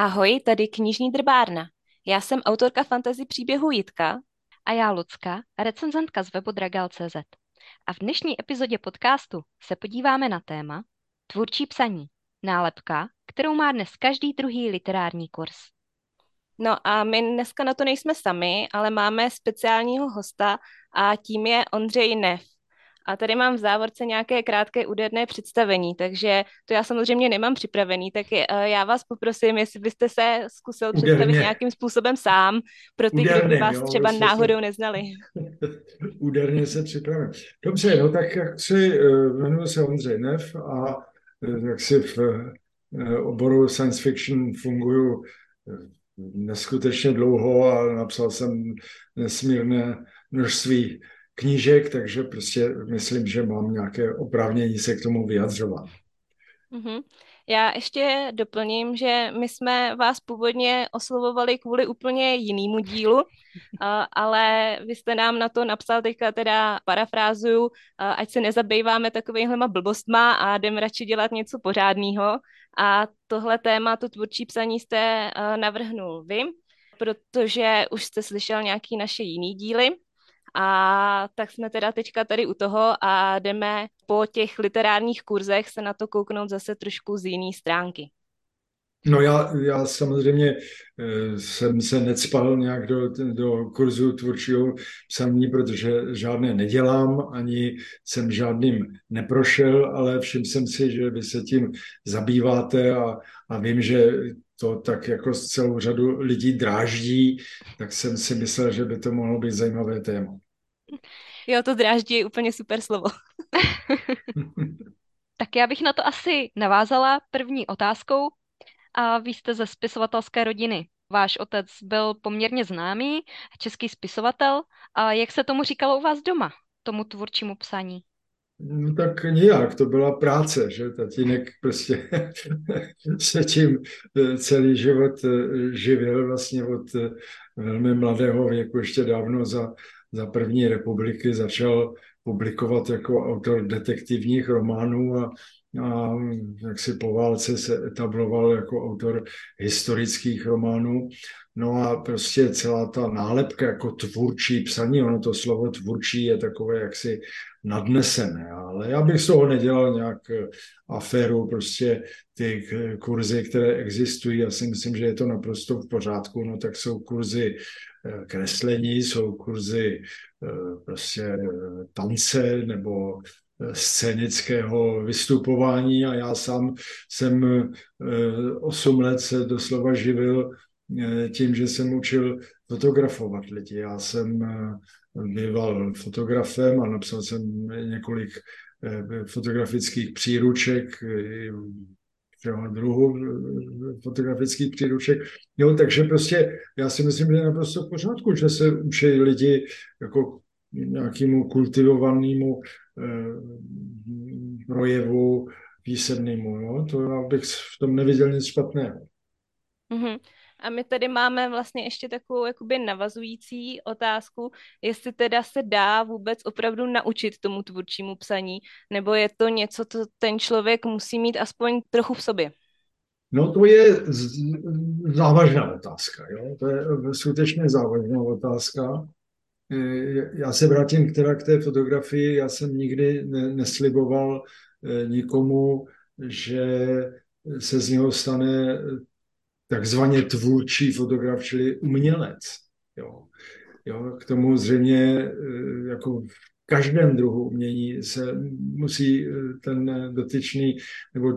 Ahoj, tady knižní drbárna. Já jsem autorka fantasy příběhu Jitka. A já Lucka, recenzentka z webu Dragal.cz. A v dnešní epizodě podcastu se podíváme na téma Tvůrčí psaní, nálepka, kterou má dnes každý druhý literární kurz. No a my dneska na to nejsme sami, ale máme speciálního hosta a tím je Ondřej Nev. A tady mám v závorce nějaké krátké úderné představení, takže to já samozřejmě nemám připravený, tak je, uh, já vás poprosím, jestli byste se zkusil Úderně. představit nějakým způsobem sám, pro ty, kdo by vás jo, třeba náhodou se... neznali. Úderně se připravím. Dobře, no tak jak si, uh, jmenuji se Ondřej Nev a uh, jak si v oboru science fiction funguju neskutečně dlouho a napsal jsem nesmírné množství knížek, takže prostě myslím, že mám nějaké oprávnění se k tomu vyjadřovat. Mm-hmm. Já ještě doplním, že my jsme vás původně oslovovali kvůli úplně jinému dílu, ale vy jste nám na to napsal teďka teda parafrázuju, ať se nezabýváme takovýhlema blbostma a jdem radši dělat něco pořádného. A tohle téma, to tvůrčí psaní jste navrhnul vy, protože už jste slyšel nějaký naše jiný díly, a tak jsme teda teďka tady u toho a jdeme po těch literárních kurzech se na to kouknout zase trošku z jiné stránky. No já, já samozřejmě eh, jsem se necpal nějak do, do kurzu tvůrčího psaní, protože žádné nedělám, ani jsem žádným neprošel, ale všiml jsem si, že vy se tím zabýváte a, a vím, že to tak jako celou řadu lidí dráždí, tak jsem si myslel, že by to mohlo být zajímavé téma. Jo, to dráždí je úplně super slovo. tak já bych na to asi navázala první otázkou. A vy jste ze spisovatelské rodiny. Váš otec byl poměrně známý český spisovatel. A jak se tomu říkalo u vás doma, tomu tvůrčímu psaní? No tak nijak, to byla práce, že tatínek prostě se tím eh, celý život eh, živil vlastně od eh, velmi mladého věku, ještě dávno za, za první republiky začal publikovat jako autor detektivních románů a, a jak si po válce se etabloval jako autor historických románů. No a prostě celá ta nálepka jako tvůrčí psaní, ono to slovo tvůrčí je takové jaksi nadnesené, ale já bych z toho nedělal nějak eh, aféru, prostě ty kurzy, které existují, já si myslím, že je to naprosto v pořádku, no tak jsou kurzy eh, kreslení, jsou kurzy eh, prostě tance nebo scénického vystupování a já sám jsem 8 let se doslova živil tím, že jsem učil fotografovat lidi. Já jsem býval fotografem a napsal jsem několik eh, fotografických příruček, všeho druhu eh, fotografických příruček. Jo, takže prostě já si myslím, že je naprosto v pořádku, že se učí lidi jako nějakému kultivovanému eh, projevu písemnému. Jo? To já bych v tom neviděl nic špatného. Mm-hmm. A my tady máme vlastně ještě takovou jakoby navazující otázku, jestli teda se dá vůbec opravdu naučit tomu tvůrčímu psaní, nebo je to něco, co ten člověk musí mít aspoň trochu v sobě. No to je závažná otázka. Jo? To je skutečně závažná otázka. E, já se vrátím teda k té fotografii. Já jsem nikdy ne, nesliboval e, nikomu, že se z něho stane takzvaně tvůrčí fotograf, čili umělec. Jo. Jo, k tomu zřejmě eh, jako v každém druhu umění se musí eh, ten dotyčný nebo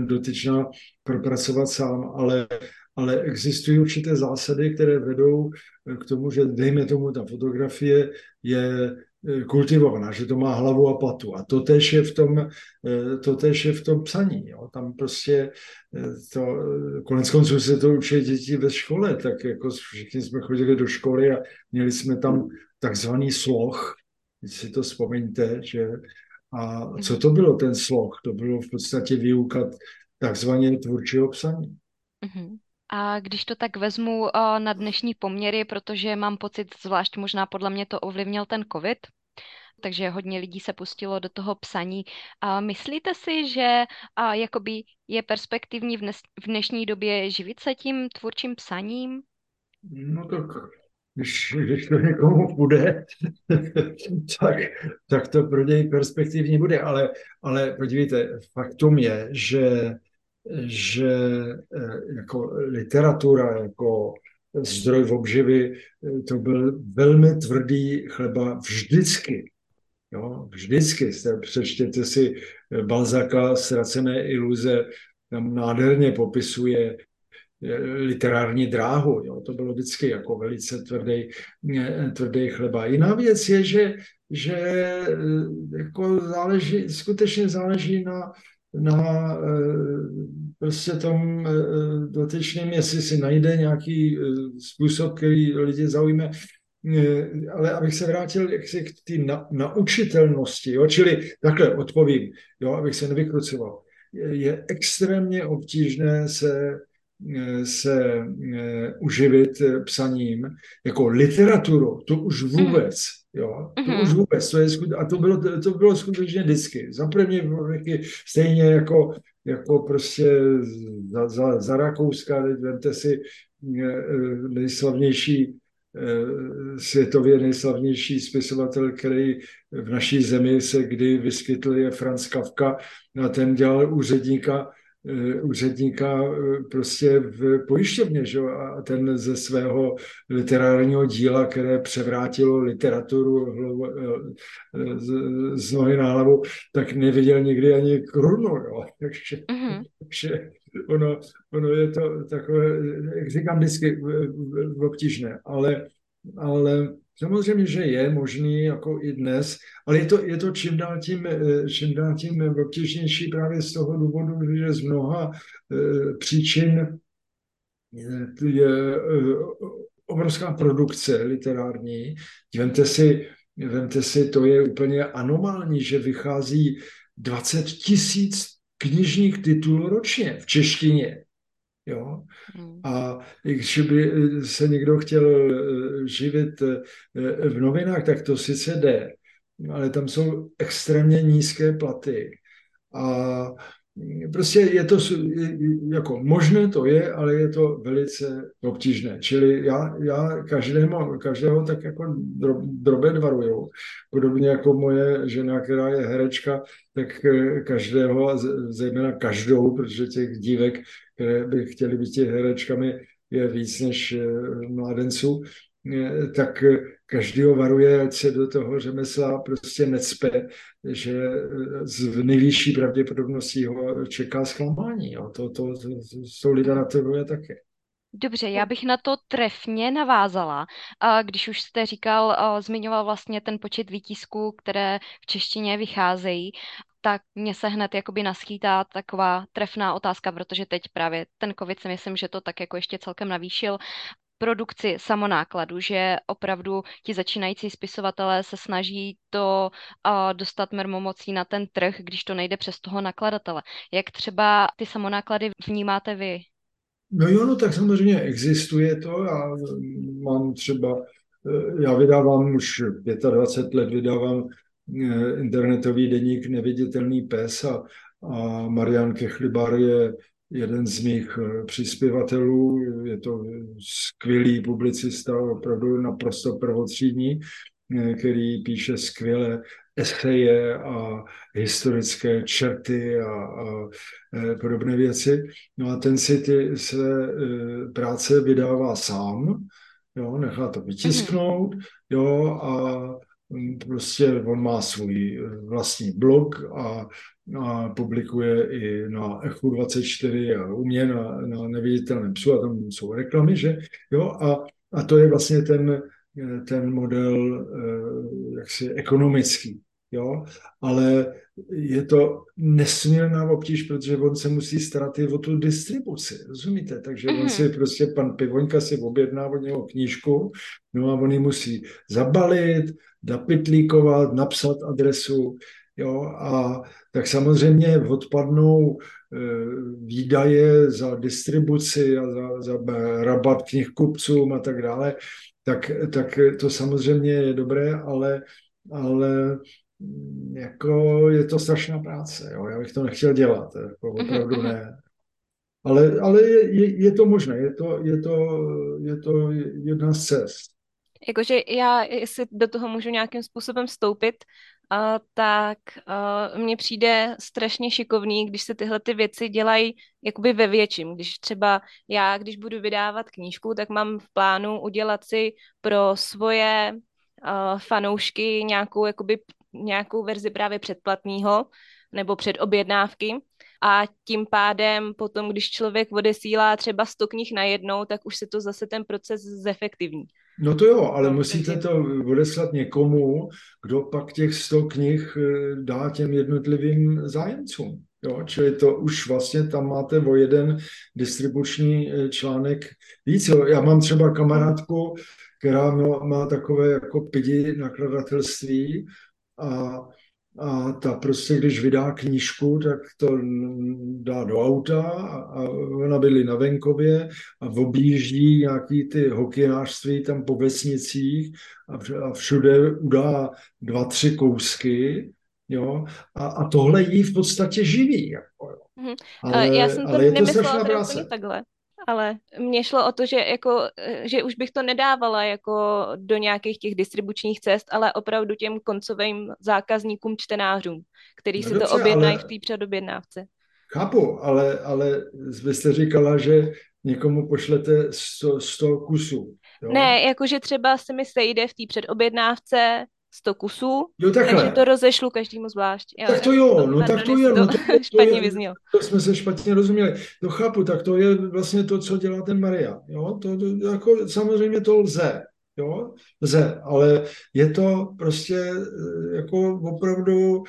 dotyčná propracovat sám, ale, ale existují určité zásady, které vedou k tomu, že dejme tomu ta fotografie je E, kultivovaná, že to má hlavu a patu. A to tež je v tom, e, to tež je v tom psaní. Jo. Tam prostě to, konec konců se to učí děti ve škole, tak jako všichni jsme chodili do školy a měli jsme tam takzvaný sloh, když si to vzpomeňte, že a co to bylo ten sloh? To bylo v podstatě výuka takzvaně tvůrčího psaní. Mm-hmm. A když to tak vezmu na dnešní poměry, protože mám pocit, zvlášť možná podle mě to ovlivnil ten covid, takže hodně lidí se pustilo do toho psaní. A myslíte si, že a, jakoby je perspektivní v, dnes, v dnešní době živit se tím tvůrčím psaním? No tak když, když to někomu bude, tak, tak to pro něj perspektivní bude. Ale, ale podívejte, faktum je, že, že eh, jako literatura, jako zdroj v obživy, eh, to byl velmi tvrdý chleba vždycky. Jo, vždycky. Přečtěte si Balzaka Ztracené iluze, tam nádherně popisuje literární dráhu. Jo. To bylo vždycky jako velice tvrdý, eh, tvrdý chleba. Jiná věc je, že, že eh, jako záleží, skutečně záleží na, na eh, prostě tom dotyčném, jestli si najde nějaký způsob, který lidi zaujme, ale abych se vrátil jaksi k té na, naučitelnosti, jo? čili takhle odpovím, jo, abych se nevykrucoval. Je, je extrémně obtížné se se uživit psaním jako literaturu, to už mhm. vůbec, jo, to mm-hmm. už vůbec, to je, a to bylo, to bylo skutečně vždycky. Za první věky stejně jako, jako prostě za, za, za Rakouska, vemte si eh, nejslavnější světově nejslavnější spisovatel, který v naší zemi se kdy vyskytl, je Franz Kafka a ten dělal úředníka Eh, úředníka eh, prostě v pojišťovně, že? a ten ze svého literárního díla, které převrátilo literaturu eh, z, z nohy na hlavu, tak neviděl nikdy ani krunu, jo? Takže, mm-hmm. takže ono, ono je to takové, jak říkám vždycky, obtížné, ale, ale Samozřejmě, že je možný jako i dnes, ale je to, je to čím, dál tím, eh, čím dál tím obtížnější právě z toho důvodu, že z mnoha eh, příčin je eh, obrovská produkce literární. Vemte si, vemte si, to je úplně anomální, že vychází 20 tisíc knižních titulů ročně v češtině. Jo? Hmm. A když by se někdo chtěl eh, živit eh, v novinách, tak to sice jde, ale tam jsou extrémně nízké platy. A Prostě je to jako možné to je, ale je to velice obtížné. Čili já, já každému, každého tak jako drob, drobě varuju. Podobně jako moje žena, která je herečka, tak eh, každého, zejména každou, protože těch dívek, které by chtěly být herečkami, je víc než eh, mládenců, eh, tak každýho varuje, ať se do toho řemesla prostě necpe, že z nejvyšší pravděpodobností ho čeká zklamání. To, to, to, to jsou literaturou také. Dobře, já bych na to trefně navázala. Když už jste říkal, zmiňoval vlastně ten počet výtisků, které v češtině vycházejí, tak mě se hned jakoby naskýtá taková trefná otázka, protože teď právě ten covid si myslím, že to tak jako ještě celkem navýšil produkci samonákladu, že opravdu ti začínající spisovatelé se snaží to uh, dostat mermomocí na ten trh, když to nejde přes toho nakladatele. Jak třeba ty samonáklady vnímáte vy? No jo, no tak samozřejmě existuje to. Já mám třeba, eh, já vydávám už 25 let, vydávám eh, internetový deník Neviditelný pes a, a Marian Kechlibar je jeden z mých eh, přispěvatelů. Je to skvělý publicista, opravdu naprosto prvotřídní, eh, který píše skvělé eseje a historické čerty a, a eh, podobné věci. No a ten si ty své práce vydává sám, jo, nechá to vytisknout, jo, a mm, prostě on má svůj vlastní blog a publikuje i na Echu 24 a u mě na, na neviditelném psu a tam jsou reklamy, že jo, a, a to je vlastně ten, ten model eh, jaksi ekonomický, jo, ale je to nesmírná obtíž, protože on se musí starat i o tu distribuci, rozumíte? Takže mm-hmm. on mhm. si prostě, pan Pivoňka si objedná od něho knížku, no a on ji musí zabalit, dapitlíkovat, napsat adresu, jo, a tak samozřejmě odpadnou eh, výdaje za distribuci a za, za rabat knihkupcům a tak dále, tak, tak to samozřejmě je dobré, ale ale jako je to strašná práce, jo? já bych to nechtěl dělat, jako Mhm, opravdu mhm. ne. Ale, ale je, je, je to možné, je to, je, to, je to jedna z cest. Jakože já, jestli do toho můžu nějakým způsobem vstoupit, tak uh, mně přijde strašně šikovný, když se tyhle ty věci dělají jakoby ve větším. Když třeba já, když budu vydávat knížku, tak mám v plánu udělat si pro svoje uh, fanoušky nějakou, jakoby, nějakou verzi právě předplatného nebo předobjednávky. A tím pádem potom, když člověk odesílá třeba 100 knih najednou, tak už se to zase ten proces zefektivní. No to jo, ale No, musíte takže- to odeslat někomu, kdo pak těch 100 knih eh, dá těm jednotlivým zájemcům. Jo, čili to už vlastně tam máte o jeden distribuční eh, článek víc. Jo. Já mám třeba kamarádku, která má, má takové jako pidi nakladatelství a, a ta prostě, když vydá knížku, tak to dá do auta a, ona bydlí na venkově a objíždí nějaký ty hokynářství tam po vesnicích a, vš- a všude udá dva, tři kousky, jo, a, a tohle jí v podstatě živí, jako, jo. Mhm. Ale, já jsem to ale je to nemyslela úplně takhle. Ale mně šlo o to, že, jako, eh, že už bych to nedávala jako do nějakých těch distribučních cest, ale opravdu těm koncovým zákazníkům, čtenářům, který No si dobře, to objednají ale- v té předobjednávce. Chápu, ale, ale vy jste říkala, že někomu pošlete 100, 100 kusů. Jo? Ne, jakože třeba se mi sejde v té předobjednávce 100 kusů, Jo, takhle. takže to rozešlu každému zvlášť. Jo, Tak to jo, no pardon, tak to je, no to, to špatně je, vyznělo. to jsme se špatně rozuměli. To chápu, tak to je vlastně to, co dělá ten Maria. Jo? To, to, jako, samozřejmě to lze, jo? lze, ale je to prostě eh, jako opravdu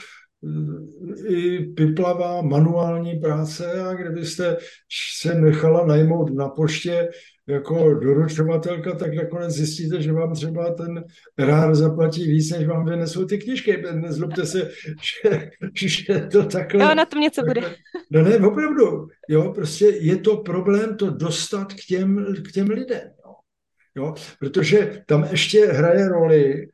eh, i piplavá manuální práce a kdybyste se nechala najmout na poště jako doručovatelka, tak nakonec zjistíte, že vám třeba ten rár zaplatí víc, než vám vynesou ty knížky. Nezlobte se, že, že to takhle... Jo, na tom něco bude. No ne, opravdu. Jo, prostě je to problém to dostat k těm, k těm lidem. Jo. Jo, protože tam ještě hraje roli,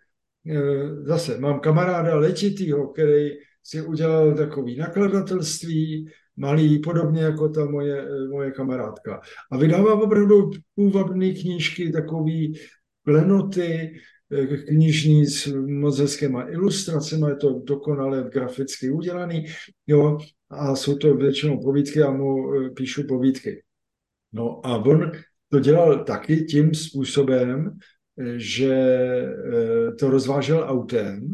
eh, zase mám kamaráda Letitýho, který si udělal takový nakladatelství, malý, podobně jako ta moje, eh, moje kamarádka. A vydává opravdu půvabné knížky, takový klenoty, eh, knižní s moc hezkýma ilustracemi, je to dokonale graficky udělaný, jo, a jsou to většinou povídky, já mu eh, píšu povídky. No a on to dělal taky tím způsobem, že to rozvážel autem,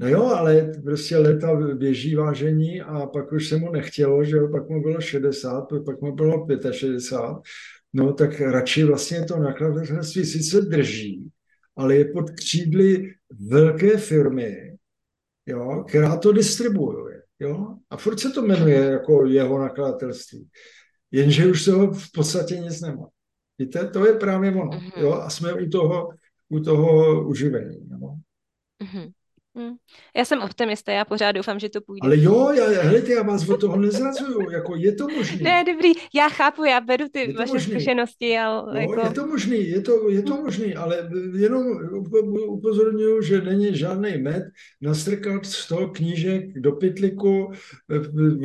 No jo, ale prostě leta běží vážení a pak už se mu nechtělo, že jo, pak mu bylo 60, pak mu bylo 65, no tak radši vlastně to nakladatelství sice drží, ale je pod křídly velké firmy, jo, která to distribuuje, jo, a furt se to jmenuje jako jeho nakladatelství, jenže už se ho v podstatě nic nemá. Víte, to je právě ono, Mhm. jo, a jsme u toho, u toho uživení, no. Mhm. Hm. Já jsem optimista, já pořád doufám, že to půjde. Ale jo, já, helejte, já vás od toho nezrazuju, jako je to možný. Ne, dobrý, já chápu, já beru ty vaše možný. zkušenosti, ale Jo, jako... je to možný, je to, je to možný, ale jenom upo- upozorňuji, že není žádný med nastrkat 100 knížek do pytliku,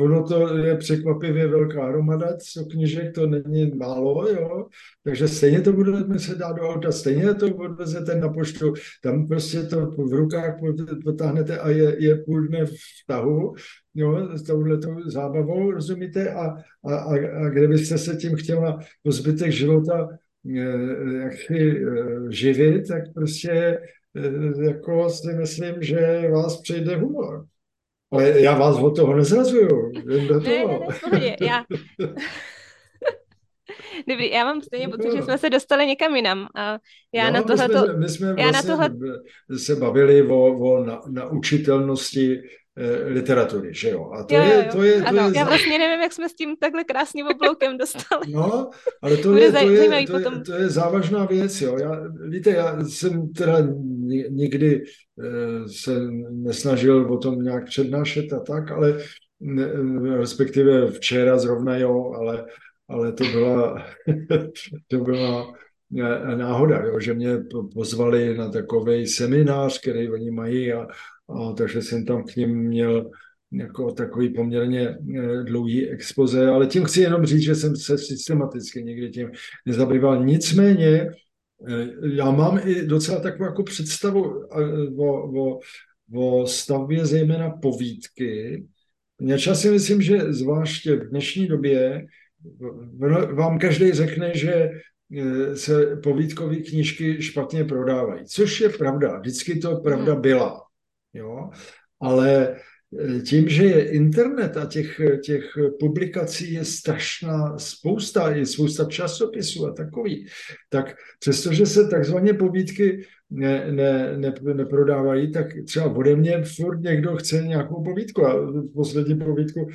ono to je překvapivě velká hromada, 100 knížek to není málo, jo, takže stejně to budeme se dát do auta, stejně to odvezete na poštu, tam prostě to v rukách potáhnete a je, je půl dne v tahu, jo, s touhletou zábavou, rozumíte, a, a, a, a kdybyste se tím chtěla po zbytek života eh, jak si eh, živit, tak prostě eh, jako si myslím, že vás přejde humor. Ale já vás od toho nezrazuju, Ne, ne, ne, já... Dobrý, já mám stejně No pocit, že jsme se dostali někam jinam a já Jo, na my tohleto... jsme, my jsme já na vlastně tohle- se bavili o, o na, naučitelnosti eh, literatury, že jo? A to Jo, jo, je, jo. to je, to Ano, je, já vlastně nevím, jak jsme s tím takhle krásným obloukem dostali. No, ale to Bude je, to, je, to, je, to je závažná věc, jo. Já, víte, já jsem teda ni- nikdy eh, se nesnažil o tom nějak přednášet a tak, ale ne, respektive včera zrovna jo, ale, ale to byla, to byla náhoda, jo, že mě pozvali na takový seminář, který oni mají a, a takže jsem tam k ním měl jako takový poměrně eh, dlouhý expoze, ale tím chci jenom říct, že jsem se systematicky někdy tím nezabýval. Nicméně eh, já mám i docela takovou jako představu eh, o, o, o stavbě zejména povídky. Já časem myslím, že zvláště v dnešní době vám každý řekne, že se povídkové knížky špatně prodávají, což je pravda. Vždycky to pravda hmm. byla. Jo? Ale tím, že je internet a těch, těch publikací je strašná spousta, je spousta časopisů a takový, tak přestože se takzvaně povídky ne, ne, ne, neprodávají, tak třeba ode mě furt někdo chce nějakou povídku a poslední povídku,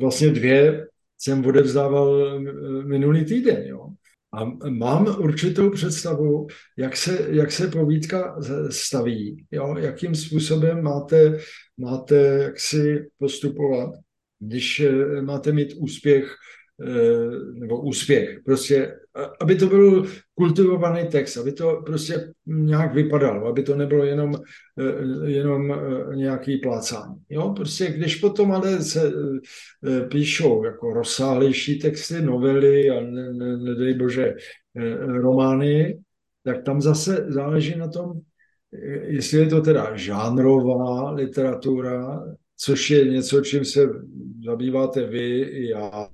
vlastně dvě, jsem odevzdával minulý týden, jo. A mám určitou představu, jak se, jak se povídka staví, jo? jakým způsobem máte, máte jak si postupovat, když eh, máte mít úspěch Eh, nebo úspěch. Prostě, aby to byl kultivovaný text, aby to prostě nějak vypadalo, aby to nebylo jenom, eh, jenom eh, nějaký plácání. Jo, prostě když potom ale se píšou jako rozsáhlejší texty, novely a ne, ne, nedej bože romány, tak tam zase záleží na tom, jestli je to teda žánrová literatura, což je něco, čím se zabýváte vy i já,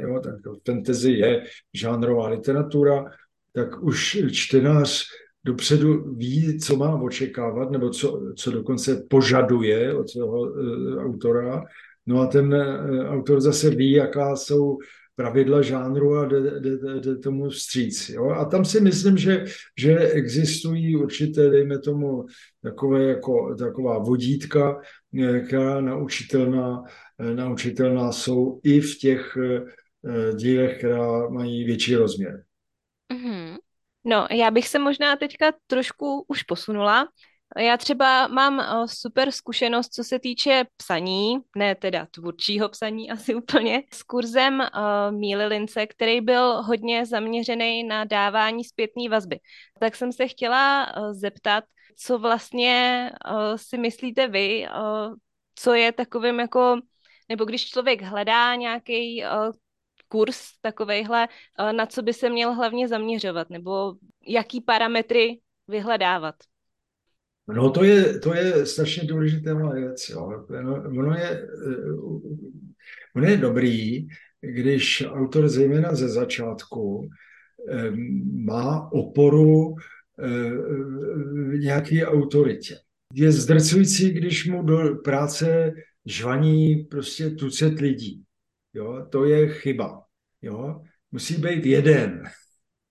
jo, tak fantasy je žánrová literatura, tak už čtenář dopředu ví, co má očekávat, nebo co, co dokonce požaduje od svého uh, autora. No a ten uh, autor zase ví, jaká jsou pravidla žánru a jde, jde, jde, tomu vstříc. Jo? A tam si myslím, že, že existují určité, dejme tomu, takové jako, taková vodítka, eh, která naučitelná naučitelná jsou i v těch eh, dílech, která mají větší rozměr. Mm-hmm. No, já bych se možná teďka trošku už posunula. Já třeba mám eh, super zkušenost, co se týče psaní, ne teda tvůrčího psaní asi úplně, s kurzem uh, Míly Lince, který byl hodně zaměřený na dávání zpětné vazby. Tak jsem se chtěla uh, zeptat, co vlastně uh, si myslíte vy, uh, co je takovým jako nebo když člověk hledá nějaký uh, kurz takovejhle, uh, na co by se měl hlavně zaměřovat, nebo jaký parametry vyhledávat? No to je, to je strašně důležitá věc. Jo. No, ono, je, eh, ono je dobrý, když autor zejména ze začátku má oporu v nějaké autoritě. Je zdrcující, když mu do práce žvaní prostě tucet lidí. Jo? To je chyba. Jo? Musí být jeden,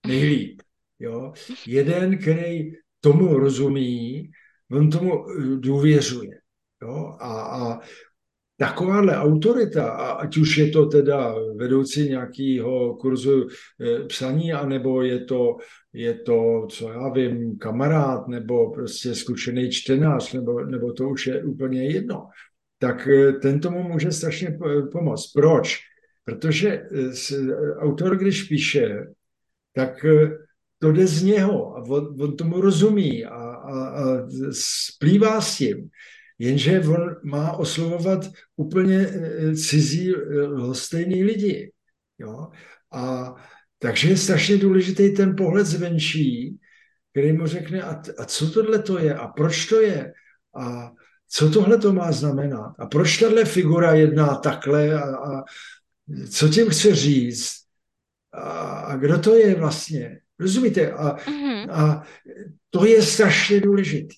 nejlíp. Jo? Jeden, který tomu rozumí, on tomu eh, důvěřuje. Jo? A, a takováhle autorita, ať už je to teda vedoucí nějakého kurzu e, psaní, anebo je to, je to, co já vím, kamarád, nebo prostě zkušený čtenář, nebo, nebo to už je úplně jedno tak eh, ten tomu může strašně pomoct. Proč? Protože eh, autor, když píše, tak eh, to jde z něho a on, on tomu rozumí a, a, a splývá s tím. Jenže on má oslovovat úplně cizí, stejný lidi. Jo? A takže je strašně důležitý ten pohled zvenčí, který mu řekne, a, a co tohle to je, a proč to je, a co tohle to má znamenat a proč tahle figura jedná takhle a, a co tím chce říct a, a kdo to je vlastně. Rozumíte? A, mm-hmm. a to je strašně důležité.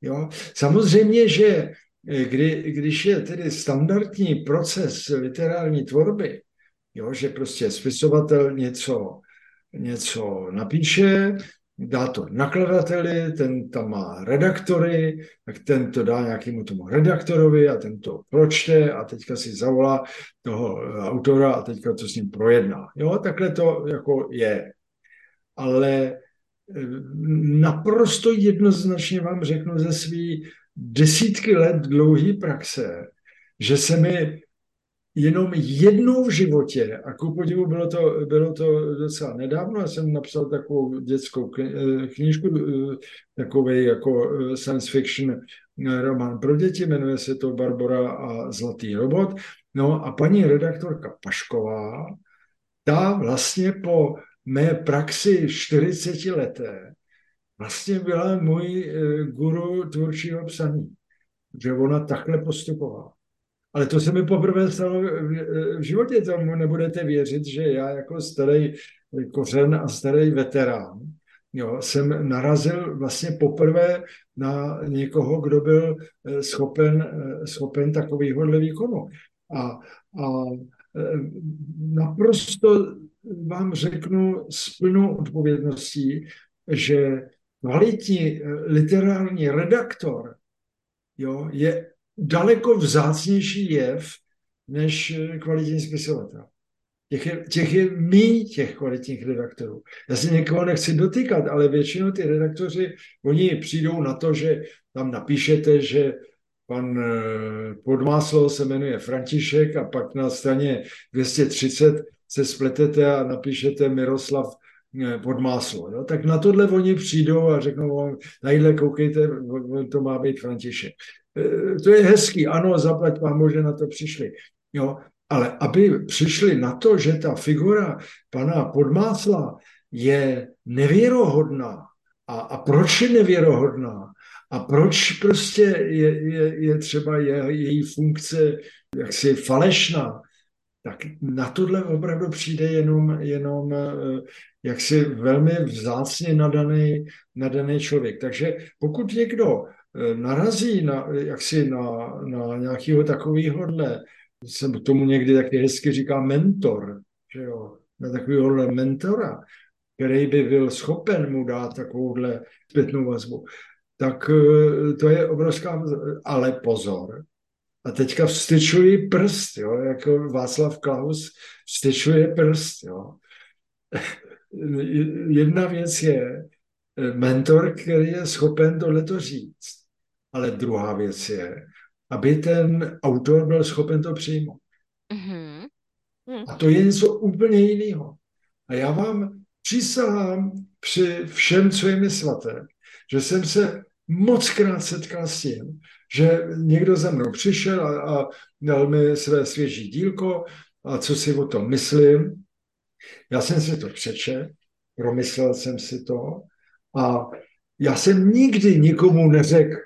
Jo? Samozřejmě, že kdy, když je tedy standardní proces literární tvorby, jo, že prostě spisovatel něco, něco napíše, dá to nakladateli, ten tam má redaktory, tak ten to dá nějakému tomu redaktorovi a ten to pročte a teďka si zavolá toho eh, autora a teďka to s ním projedná. Jo, takhle to jako je. Ale eh, naprosto jednoznačně vám řeknu ze svý desítky let dlouhý praxe, že se mi jenom jednou v životě, a ku podivu bylo to, bylo to docela nedávno, já jsem napsal takovou dětskou eh, knížku, eh, takový jako eh, science fiction román pro děti, jmenuje se to Barbara a Zlatý robot. No a paní redaktorka Pašková, ta vlastně po mé praxi 40 leté vlastně byla můj guru tvůrčího psaní, že ona takhle postupovala. Ale to se mi poprvé stalo v životě, tomu nebudete věřit, že já jako starý kořen a starý veterán jo, jsem narazil vlastně poprvé na někoho, kdo byl eh, schopen, eh, schopen takovýhohle výkonu. A, a eh, naprosto vám řeknu s plnou odpovědností, že kvalitní literární redaktor jo, je daleko vzácnější jev než eh, kvalitní spisovatel. Těch je, těch je mý těch kvalitních redaktorů. Já si někoho nechci dotýkat, ale většinou ty redaktoři, oni přijdou na to, že tam napíšete, že pan eh, Podmáslo se jmenuje František a pak na straně 230 se spletete a napíšete Miroslav eh, Podmáslo. Jo? Tak na tohle oni přijdou a řeknou vám, najdle koukejte, to má být František. Eh, to je hezký, ano, zaplať vám, že na to přišli. Jo, ale aby přišli na to, že ta figura pana Podmásla je nevěrohodná. A, a proč je nevěrohodná? A proč prostě je, je, je třeba je, její funkce jaksi falešná? Tak na tohle opravdu přijde jenom, jenom eh, jaksi velmi vzácně nadaný, nadaný člověk. Takže pokud někdo narazí na, jaksi na, na nějakého takovýhodle, se tomu někdy taky hezky říká mentor, že jo, na takovýhodle mentora, který by byl schopen mu dát takovouhle zpětnou vazbu, tak eh, to je obrovská, ale pozor, a teďka vstyčuji prst, jo, jako Václav Klaus vstyčuje prst, jo. Jedna věc je eh, mentor, který je schopen tohleto říct. Ale druhá věc je, aby ten autor byl schopen to přijmout. Mm-hmm. A to je něco úplně jiného. A já vám přísahám při všem, co je mi svaté, že jsem se moc krát setkal s tím, že někdo za mnou přišel a, a dal mi své svěží dílko a co si o tom myslím. Já jsem si to přečet, promyslel jsem si to a já jsem nikdy nikomu neřekl,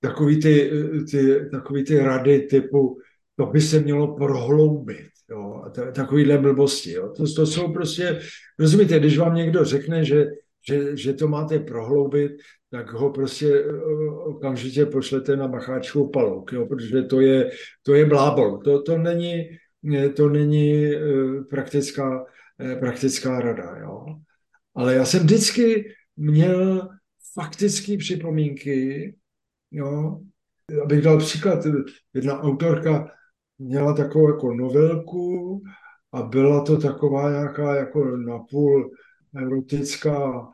takový ty, ty, takový ty rady typu, to by se mělo prohloubit, jo, takovýhle blbosti, jo. To, to jsou prostě, rozumíte, když vám někdo řekne, že, že, že to máte prohloubit, tak ho prostě okamžitě pošlete na macháčkou palouk, jo, protože to je, to je blábol, to, to není, to není e, praktická, praktická rada, jo. Ale já jsem vždycky měl faktické připomínky, Jo. Abych dal příklad, jedna autorka měla takovou jako novelku a byla to taková nějaká jako napůl erotická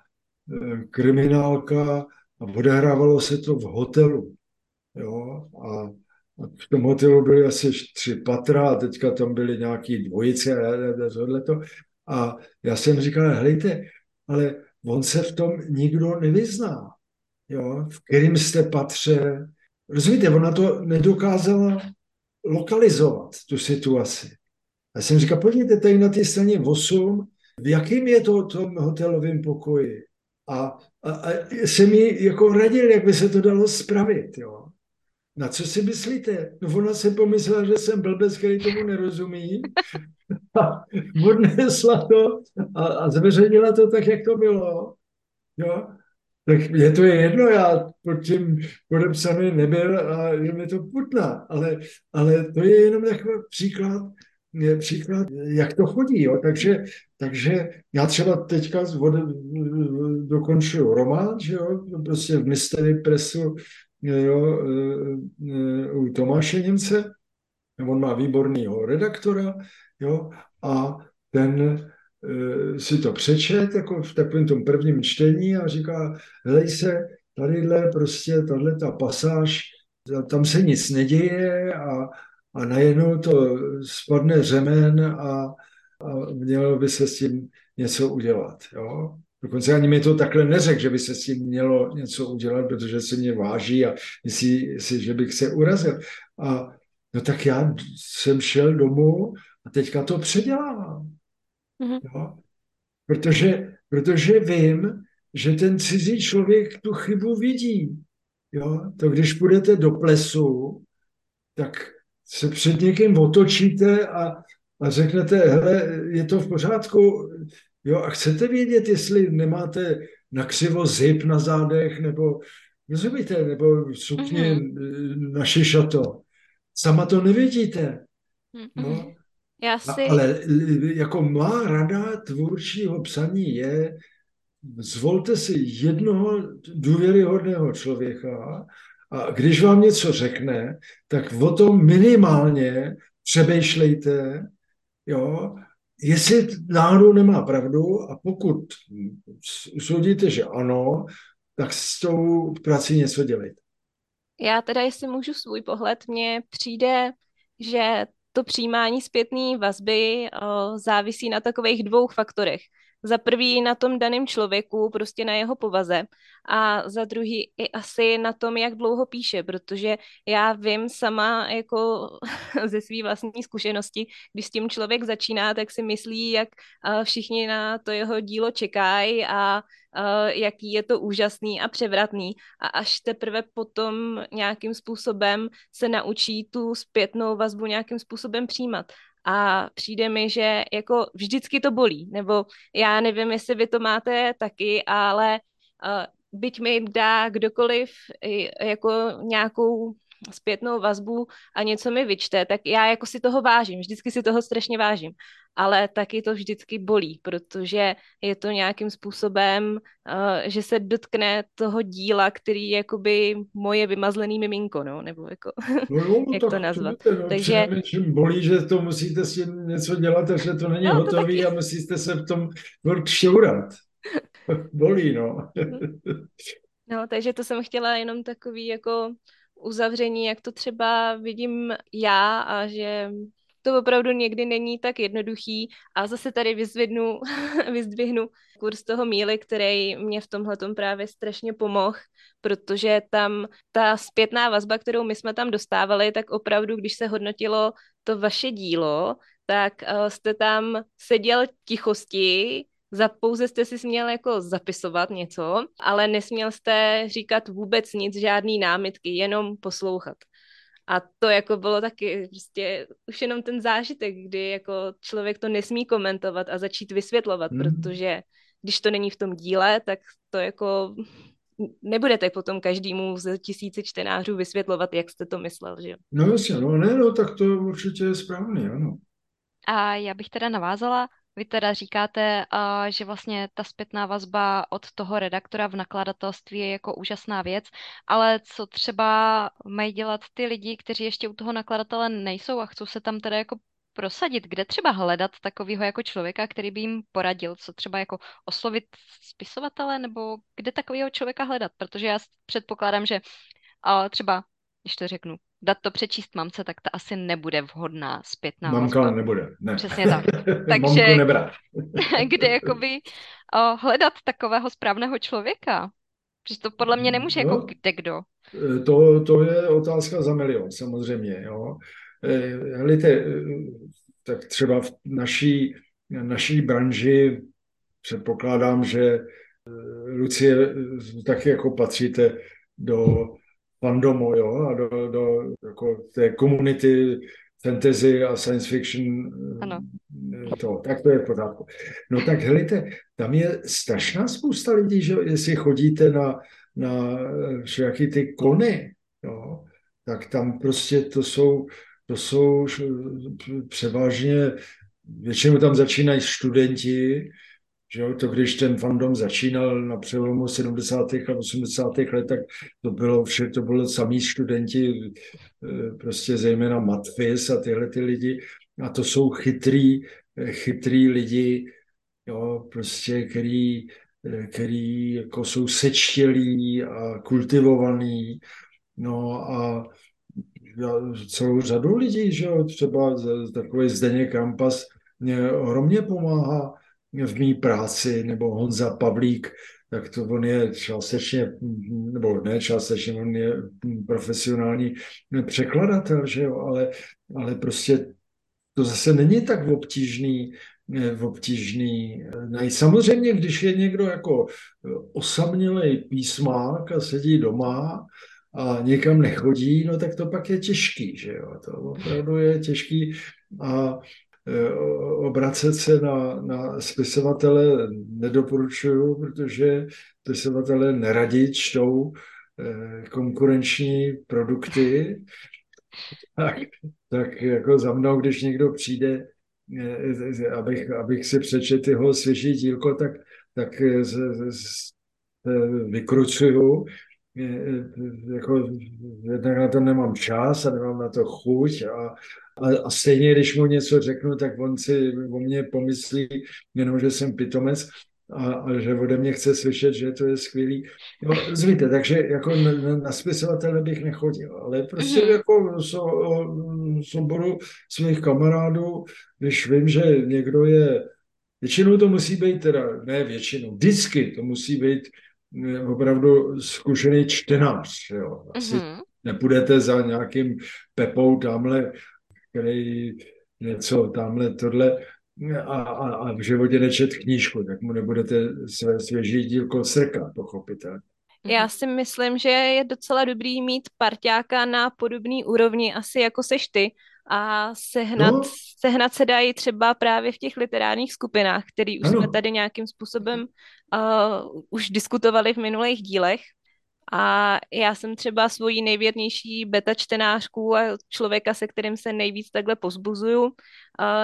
eh, kriminálka a odehrávalo se to v hotelu. Jo? A, a v tom hotelu byly asi tři patra a teďka tam byly nějaký dvojice a tohleto. A já jsem říkal, hejte, ale on se v tom nikdo nevyzná jo, v kterým jste patře. Rozumíte, ona to nedokázala lokalizovat, tu situaci. Já jsem říkal, podívejte tady na té straně 8, v jakým je to tom hotelovém pokoji. A, a, a jsem mi jako radil, jak by se to dalo spravit. Jo. Na co si myslíte? No ona se pomyslela, že jsem blbec, který tomu nerozumí. A odnesla to a, a zveřejnila to tak, jak to bylo. Jo? Tak je to jedno, já pod tím podepsaný nebyl a že mi to putná, ale, ale to je jenom takový příklad, je příklad, jak to chodí. Jo. Takže, takže já třeba teďka dokončuju román, že jo, prostě v Mystery Pressu jo, u Tomáše Němce, on má výborného redaktora, jo, a ten si to přečet jako v takovém tom prvním čtení a říká, hej se, tadyhle prostě, tahle ta pasáž, tam se nic neděje a, a najednou to spadne řemen a, a mělo by se s tím něco udělat. Jo? Dokonce ani mi to takhle neřekl, že by se s tím mělo něco udělat, protože se mě váží a myslí si, že bych se urazil. A no tak já jsem šel domů a teďka to předělávám. Mm-hmm. Jo? Protože, protože vím, že ten cizí člověk tu chybu vidí. Jo? To když půjdete do plesu, tak se před někým otočíte a, a řeknete, hele, je to v pořádku, jo, a chcete vědět, jestli nemáte nakřivo zip na zádech, nebo rozumíte, nebo sukně mm-hmm. na šišato. Sama to nevidíte. No. Já si... Ale jako má rada tvůrčího psaní je, zvolte si jednoho důvěryhodného člověka a když vám něco řekne, tak o tom minimálně přemýšlejte, jo, jestli náhodou nemá pravdu a pokud soudíte, že ano, tak s tou prací něco dělejte. Já teda, jestli můžu svůj pohled, mně přijde, že to přijímání zpětné vazby o, závisí na takových dvou faktorech. Za prvý na tom daném člověku, prostě na jeho povaze a za druhý i asi na tom, jak dlouho píše, protože já vím sama jako ze své vlastní zkušenosti, když s tím člověk začíná, tak si myslí, jak všichni na to jeho dílo čekají a jaký je to úžasný a převratný. A až teprve potom nějakým způsobem se naučí tu zpětnou vazbu nějakým způsobem přijímat a přijde mi, že jako vždycky to bolí, nebo já nevím, jestli vy to máte taky, ale uh, byť mi dá kdokoliv jako nějakou zpětnou vazbu a něco mi vyčte, tak já jako si toho vážím, vždycky si toho strašně vážím. Ale taky to vždycky bolí, protože je to nějakým způsobem, uh, že se dotkne toho díla, který je jakoby moje vymazlený miminko, no, nebo jako, no jo, jak to nazvat. To no, Takže... Čím bolí, že to musíte s tím něco dělat, že to není no, hotový to taky... a musíte se v tom šťourat. bolí, no. no, takže to jsem chtěla jenom takový jako uzavření, jak to třeba vidím já a že to opravdu někdy není tak jednoduchý a zase tady vyzvednu, vyzdvihnu kurz toho Míly, který mě v tomhle právě strašně pomohl, protože tam ta zpětná vazba, kterou my jsme tam dostávali, tak opravdu, když se hodnotilo to vaše dílo, tak uh, jste tam seděl tichosti, za, pouze jste si směl jako zapisovat něco, ale nesměl jste říkat vůbec nic, žádný námitky, jenom poslouchat. A to jako bylo taky prostě už jenom ten zážitek, kdy jako člověk to nesmí komentovat a začít vysvětlovat, mm. protože když to není v tom díle, tak to jako nebudete potom každému z tisíci čtenářů vysvětlovat, jak jste to myslel, že jo? No jasně, no ne, no tak to určitě je správně, ano. A já bych teda navázala, vy teda říkáte, že vlastně ta zpětná vazba od toho redaktora v nakladatelství je jako úžasná věc, ale co třeba mají dělat ty lidi, kteří ještě u toho nakladatele nejsou a chcou se tam teda jako prosadit? Kde třeba hledat takového jako člověka, který by jim poradil? Co třeba jako oslovit spisovatele nebo kde takového člověka hledat? Protože já předpokládám, že třeba, když to řeknu, dát to přečíst mamce, tak ta asi nebude vhodná zpětná Mamka vazba. nebude, ne. Přesně tak. Takže kde jakoby o, hledat takového správného člověka? Protože to podle mě nemůže jako no, jako kde kdo. E, to, to je otázka za milion, samozřejmě. Jo. E, helejte, e, tak třeba v naší, naší branži předpokládám, že Lucie taky jako patříte do fandomu, jo, a do, do jako té komunity fantasy a science fiction, ano. Eh, to, tak to je v pořádku. No tak helejte, tam je strašná spousta lidí, že jestli chodíte na, na eh, všelijaký ty kony, jo, tak tam prostě to jsou, to jsou převážně, většinou tam začínají studenti, že jo, to když ten fandom začínal na přelomu 70. a 80. let, tak to bylo vše, to bylo samý studenti, eh, prostě zejména Matfis a tyhle ty lidi. A to jsou chytrý, eh, chytrý lidi, jo, prostě, který, eh, který jako jsou sečtělí a kultivovaný. No a celou řadu lidí, že jo, třeba takový Zdeněk Kampas mě ohromně pomáhá v mý práci, nebo Honza Pavlík, tak to on je částečně, nebo ne částečně, on je profesionální překladatel, že jo, ale, ale prostě to zase není tak obtížný, obtížný najít. Samozřejmě, když je někdo jako osamělý písmák a sedí doma a někam nechodí, no tak to pak je těžký, že jo. To opravdu je těžký a obracet se na, na spisovatele nedoporučuju, protože spisovatele neradí čtou e, konkurenční produkty, tak, tak jako za mnou, když někdo přijde, e, abych, abych si přečetl jeho svěží dílko, tak, tak z, z, vykrucuju. Jako jednak na to nemám čas a nemám na to chuť a, a, a stejně, když mu něco řeknu, tak on si o mě pomyslí jenom, že jsem pitomec a, a že ode mě chce slyšet, že to je skvělý. No, zvíte, takže jako na, na spisovatele bych nechodil, ale prostě mm-hmm. jako souboru svých kamarádů, když vím, že někdo je, většinou to musí být teda, ne většinou, vždycky to musí být opravdu zkušený čtenář. Jo. Asi mm-hmm. nepůjdete za nějakým Pepou tamhle, který něco tamhle tohle a, a, a v životě nečet knížku, tak mu nebudete své svěží dílko srkat, pochopitelně. Já si myslím, že je docela dobrý mít parťáka na podobný úrovni, asi jako seš ty, a sehnat, no. sehnat se dají třeba právě v těch literárních skupinách, který už ano. jsme tady nějakým způsobem uh, už diskutovali v minulých dílech. A já jsem třeba svoji nejvěrnější beta čtenářku a člověka, se kterým se nejvíc takhle pozbuzuju,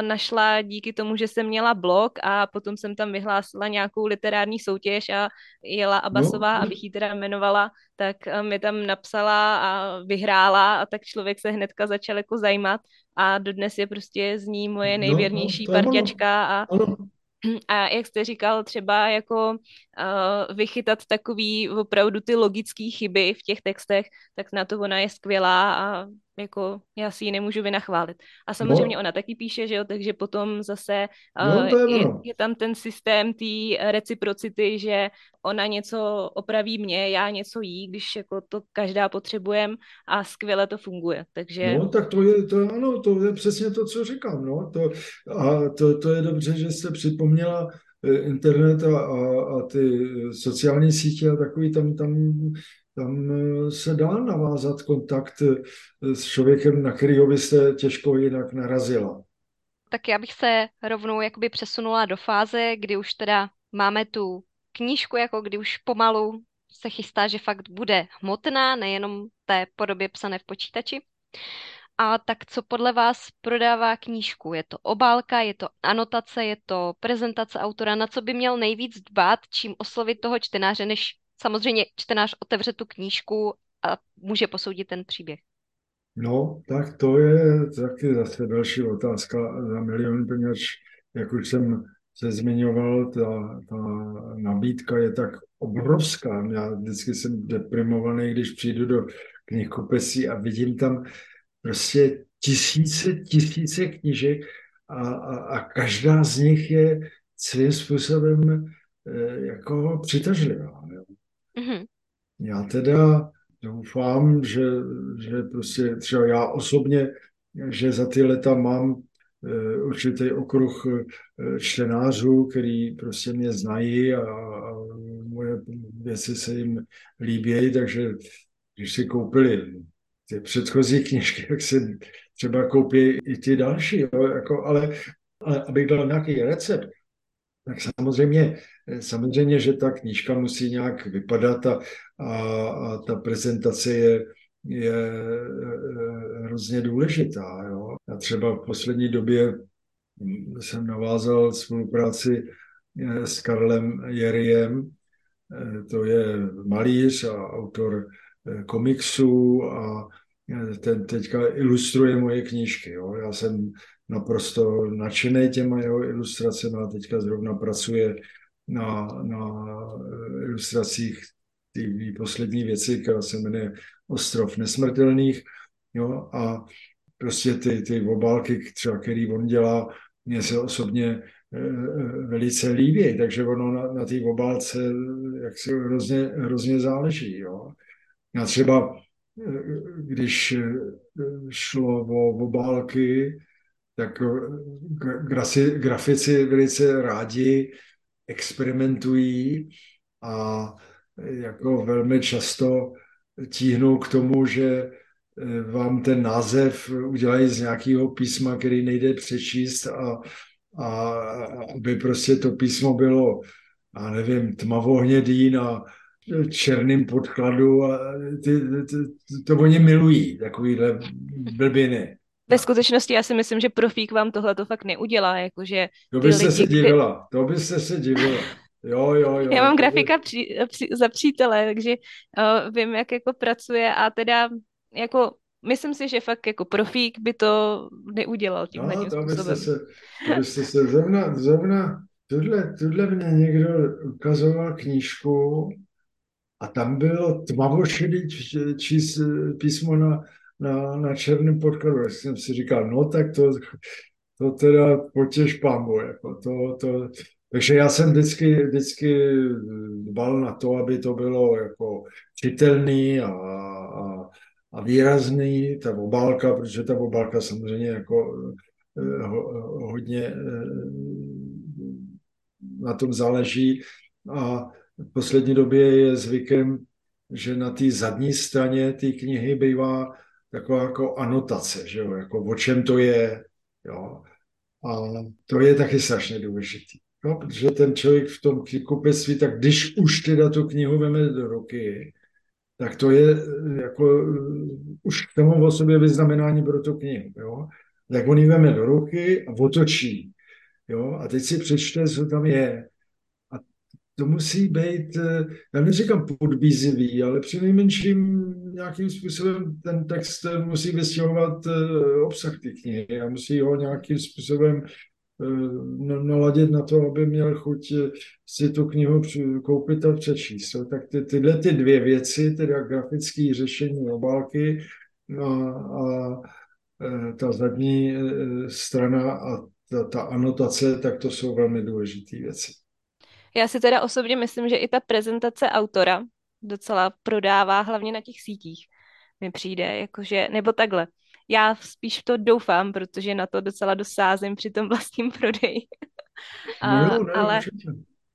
našla díky tomu, že jsem měla blog a potom jsem tam vyhlásila nějakou literární soutěž a Jela Abasová, no. abych ji teda jmenovala, tak mi tam napsala a vyhrála a tak člověk se hnedka začal jako zajímat a dodnes je prostě z ní moje nejvěrnější no, no, parťačka a ano. A jak jste říkal, třeba jako uh, vychytat takový opravdu ty logické chyby v těch textech, tak na to ona je skvělá a jako já si ji nemůžu vynachválit. A samozřejmě no. ona taky píše, že jo, takže potom zase uh, no, je, je, je tam ten systém té reciprocity, že ona něco opraví mě, já něco jí, když jako to každá potřebujeme a skvěle to funguje. Takže... No, tak to je, to, ano, to je přesně to, co říkám, no. To, a to, to je dobře, že jste připomněla eh, internet a, a, a ty sociální sítě a takový tam, tam tam eh, se dá navázat kontakt eh, s člověkem, na kterého byste těžko jinak narazila. Tak já bych se rovnou jakoby přesunula do fáze, kdy už teda máme tu knížku, jako kdy už pomalu se chystá, že fakt bude hmotná, nejenom té podobě psané v počítači. A tak co podle vás prodává knížku? Je to obálka, je to anotace, je to prezentace autora, na co by měl nejvíc dbát, čím oslovit toho čtenáře, než samozřejmě čtenář otevře tu knížku a může posoudit ten příběh. No, tak to je taky zase další otázka za milion peněz. Jak už jsem se zmiňoval, ta, ta nabídka je tak obrovská. Já vždycky jsem deprimovaný, když přijdu do knihkupectví a vidím tam prostě tisíce, tisíce knížek a, a, a každá z nich je svým způsobem e, jako přitažlivá. Mm-hmm. Já teda doufám, že, že prostě třeba já osobně, že za ty leta mám uh, určitý okruh uh, čtenářů, který prostě mě znají a, a moje věci se jim líbí, takže když si koupili ty předchozí knižky, tak si třeba koupí i ty další, jo, jako, ale, ale abych dal nějaký recept, tak samozřejmě, samozřejmě, že ta knížka musí nějak vypadat a, a, a ta prezentace je, je e, hrozně důležitá. Jo. Já třeba v poslední době jsem navázal spolupráci e, s Karlem Jeriem, e, to je malíř a autor komiksů a ten teďka ilustruje moje knížky. Jo. Já jsem naprosto nadšený těma jeho ilustracemi a teďka zrovna pracuje na, na ilustracích té poslední věci, která se jmenuje Ostrov nesmrtelných Jo? A prostě ty, ty obálky, třeba, který on dělá, mně se osobně velice líbí, takže ono na, na té obálce jak se hrozně, hrozně záleží. Jo? A třeba když šlo o obálky, tak grasi, grafici velice rádi experimentují a jako velmi často tíhnou k tomu, že vám ten název udělají z nějakého písma, který nejde přečíst a a aby prostě to písmo bylo, já nevím, tmavohnědý na černým podkladu a ty, ty, ty, to oni milují, takovýhle blbiny. Ve skutečnosti já si myslím, že profík vám tohle to fakt neudělá, jakože To byste lidi, se divila, to byste se divila. Jo, jo, jo. Já mám grafika při, při, za přítele, takže uh, vím, jak jako pracuje a teda jako myslím si, že fakt jako profík by to neudělal tímhle no, tím to způsobem. Byste se, to byste se zrovna, zrovna tuhle, tuhle mě někdo ukazoval knížku a tam bylo tmavošedý čís, písmo na, na, na černém podkladu. Já jsem si říkal, no tak to, to teda potěž pambu. Jako to, to, takže já jsem vždycky, vždycky dbal na to, aby to bylo jako čitelný a, a a výrazný ta obálka, protože ta obálka samozřejmě jako eh, hodně eh, na tom záleží a v poslední době je zvykem, že na té zadní straně té knihy bývá taková jako anotace, že jo, jako o čem to je, jo. A to je taky strašně důležitý. No, protože ten člověk v tom kupectví, tak když už teda tu knihu veme do ruky, tak to je jako už k tomu o sobě vyznamenání pro tu knihu. Jo? Tak on ji veme do ruky a otočí. Jo? A teď si přečte, co tam je. A to musí být, já neříkám podbízivý, ale při nejmenším nějakým způsobem ten text musí vystěhovat eh, obsah té knihy a musí ho nějakým způsobem Eh, naladit na to, aby měl chuť eh, si tu knihu koupit a přečíst. Tak ty, tyhle ty dvě věci, teda grafické řešení obálky a, a eh, ta zadní strana a ta, ta anotace, tak to jsou velmi důležité věci. Já si teda osobně myslím, že i ta prezentace autora docela prodává, hlavně na těch sítích mi přijde, jakože, nebo takhle já spíš v to doufám, protože na to docela dosázím při tom vlastním prodeji. A, no, no, ale,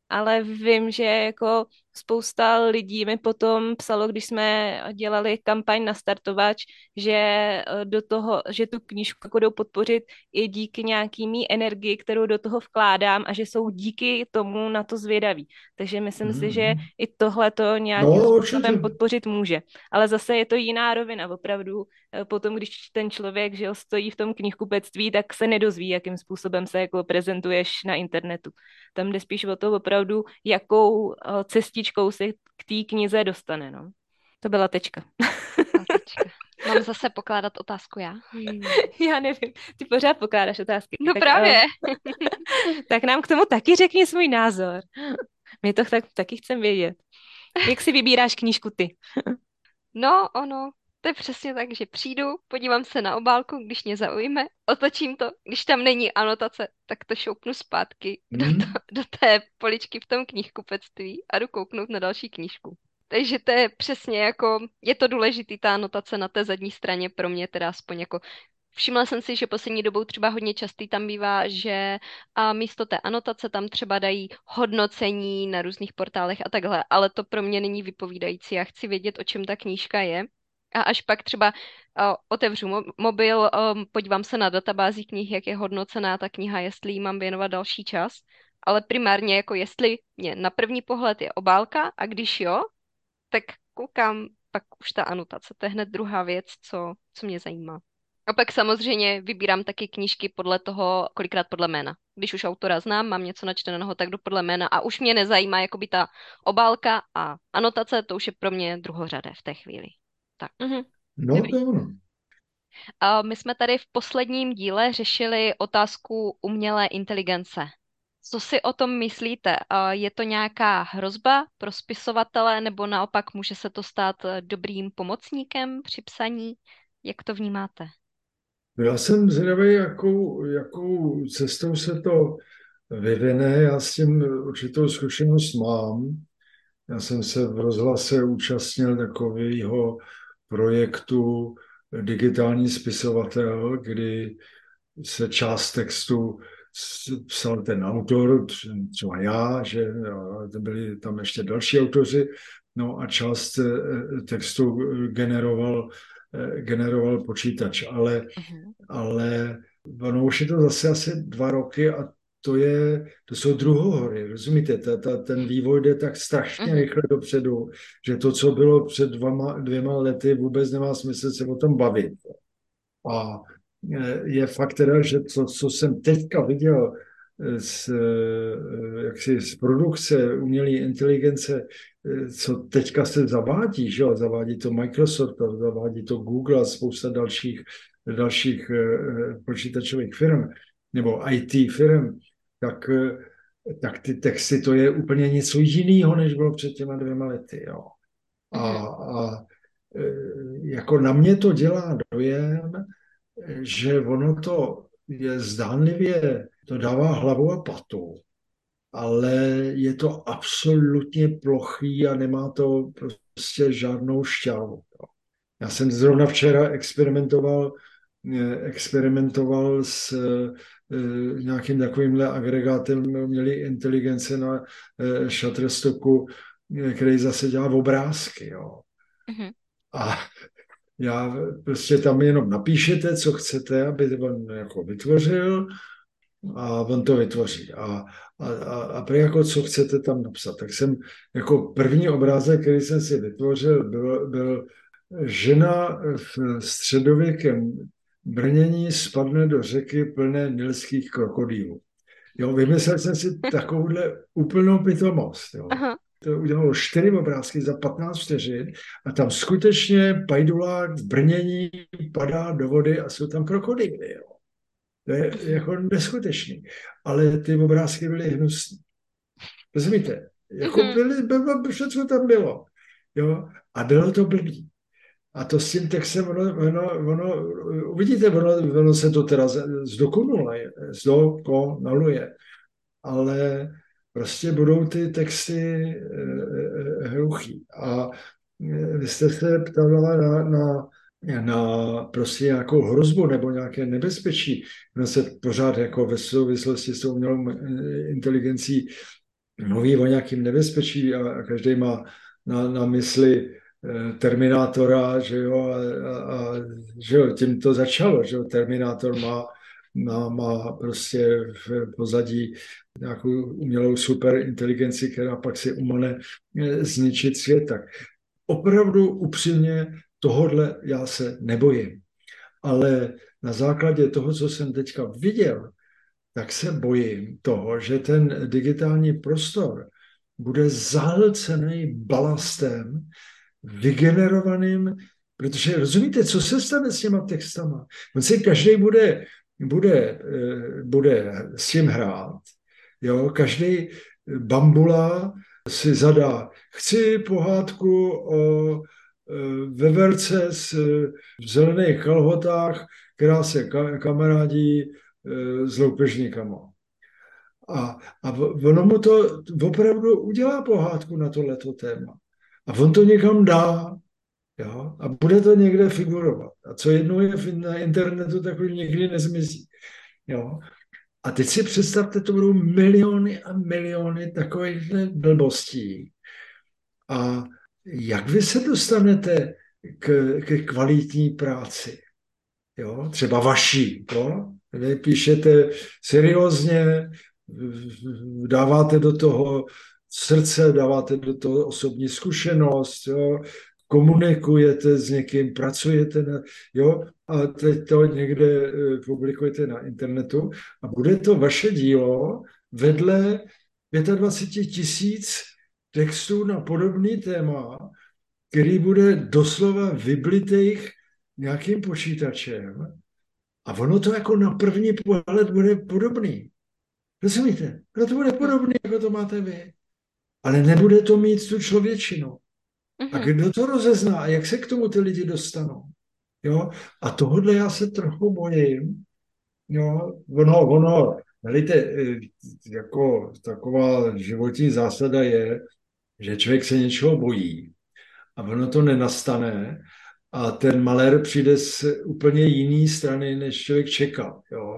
ale vím, že jako spousta lidí mi potom psalo, když jsme dělali kampaň na startovač, že eh, do toho, že tu knížku jako jdou podpořit i díky nějakými energii, kterou do toho vkládám a že jsou díky tomu na to zvědaví. Takže myslím mm. si, že mhm. i tohle to nějakým no, způsobem podpořit může. Ale zase je to jiná rovina. Opravdu eh, potom, když ten člověk že stojí v tom knihkupectví, tak se nedozví, jakým způsobem se jako prezentuješ na internetu. Tam jde spíš o to opravdu, jakou eh, cestičku cestičkou se k té knize dostane, no. To byla tečka. tečka. Mám zase pokládat otázku já? Hmm. Já nevím, ty pořád pokládáš otázky. No tak, právě. tak nám k tomu taky řekni svůj názor. My to tak, taky chcem vědět. Jak si vybíráš knížku ty? no, ono, to je přesně tak, že přijdu, podívám se na obálku, když mě zaujme, otočím to, když tam není anotace, tak to šoupnu zpátky mm. do, hmm. to, do té poličky v tom knihkupectví a jdu kouknout na další knížku. Takže to je přesně jako, je to důležitý ta anotace na té zadní straně pro mě teda aspoň jako Všimla jsem si, že poslední dobou třeba hodně častý tam bývá, že a místo té anotace tam třeba dají hodnocení na různých portálech a takhle, ale to pro mě není vypovídající. Já chci vědět, o čem ta knížka je a až pak třeba otevřu mo- mobil, um, podívám se na databázi knih, jak je hodnocená ta kniha, jestli jí mám věnovat další čas, ale primárně jako jestli mě na první pohled je obálka a když jo, tak koukám pak už ta anotace. To je hned druhá věc, co, co mě zajímá. A pak samozřejmě vybírám taky knížky podle toho, kolikrát podle jména. Když už autora znám, mám něco načteného, tak jdu podle jména a už mě nezajímá jakoby ta obálka a anotace, to už je pro mě druhořadé v té chvíli. Tak. Mm-hmm. No, Dobrý. to ono. A my jsme tady v posledním díle řešili otázku umělé inteligence. Co si o tom myslíte? Je to nějaká hrozba pro spisovatele, nebo naopak může se to stát dobrým pomocníkem při psaní? Jak to vnímáte? Já jsem zvědavý, jakou, jakou cestou se to vyvine. Já s tím určitou zkušenost mám. Já jsem se v rozhlase účastnil takového projektu Digitální spisovatel, kdy se část textu psal ten autor, třeba já, že byli tam ještě další autoři, no a část eh, textu generoval, eh, generoval počítač, ale, uh-huh. ale ono už je to zase asi dva roky a to, je, to jsou druhohory, rozumíte? Ta, ta, ten vývoj jde tak strašně uh-huh. rychle dopředu, že to, co bylo před dvama, dvěma lety, vůbec nemá smysl se o tom bavit. A je fakt teda, že to, co jsem teďka viděl z, jaksi z produkce umělé inteligence, co teďka se zavádí, že jo? zavádí to Microsoft, zavádí to Google a spousta dalších, dalších počítačových firm nebo IT firm, tak, tak ty texty, to je úplně něco jiného, než bylo před těma dvěma lety. Jo. A, mhm. a eh, jako na mě to dělá dojem, že ono to je zdánlivě, to dává hlavu a patu, ale je to absolutně plochý a nemá to prostě žádnou šťávu. Já jsem zrovna včera experimentoval, eh, experimentoval s eh, nějakým takovýmhle agregátem umělé inteligence na eh, Shutterstocku, který zase dělá obrázky. Jo. Mm-hmm. A já prostě tam jenom napíšete, co chcete, aby on jako vytvořil a on to vytvoří. A, a, a, a jako co chcete tam napsat. Tak jsem jako první obrázek, který jsem si vytvořil, byl, byl žena v středověkém brnění spadne do řeky plné nilských krokodýlů. Jo, vymyslel jsem si takovouhle úplnou pitomost. Jo. Aha to udělalo čtyři obrázky za 15 vteřin a tam skutečně pajdulák v brnění padá do vody a jsou tam krokodýly. Jo. To je jako neskutečný. Ale ty obrázky byly hnusné. Rozumíte? Jako mhm. byly, bylo, všechno tam bylo. Jo? A bylo to blbý. A to s tím textem, ono, ono, ono uvidíte, ono, ono se to teda zdokonaluje, zdokonaluje. Ale prostě budou ty texty eh, eh, hluchý. A eh, vy jste se ptala na, na, na prostě nějakou hrozbu nebo nějaké nebezpečí. Ono se pořád jako ve souvislosti s tou umělou inteligencí mluví o nějakým nebezpečí a každý má na, na mysli Terminátora, že jo, a, a, že jo, tím to začalo, že jo, Terminátor má má, má prostě v pozadí nějakou umělou superinteligenci, která pak si umane eh, zničit svět. Tak opravdu upřímně tohodle já se nebojím. Ale na základě toho, co jsem teďka viděl, tak se bojím toho, že ten digitální prostor bude zahlcený balastem, vygenerovaným, protože rozumíte, co se stane s těma textama? On si každý bude bude, eh, bude s tím hrát. Jo, každý bambula si zadá, chci pohádku o eh, veverce s, v zelených kalhotách, která se ka, kamarádí eh, s loupežníkama. A, a ono mu to opravdu udělá pohádku na tohleto téma. A on to někam dá. Jo? A bude to někde figurovat. A co jednou je na internetu, tak už někdy nezmizí. Jo? A teď si představte, to budou miliony a miliony takových blbostí. A jak vy se dostanete k, k kvalitní práci? Jo? Třeba vaší. Jo? Vy píšete seriózně, dáváte do toho srdce, dáváte do toho osobní zkušenost, jo? komunikujete s někým, pracujete na, jo, a teď to někde eh, publikujete na internetu a bude to vaše dílo vedle 25 tisíc textů na podobný téma, který bude doslova vyblitých nějakým počítačem a ono to jako na první pohled bude podobný. Rozumíte? Ono to bude podobný, jako to máte vy. Ale nebude to mít tu člověčinu. A mhm. kdo to rozezná? A jak se k tomu ty lidi dostanou? Jo? A tohle já se trochu bojím. Jo? Ono, ono, Helejte, eh, jako taková životní zásada je, že člověk se něčeho bojí a ono to nenastane a ten malér přijde z úplně jiný strany, než člověk čeká. Jo?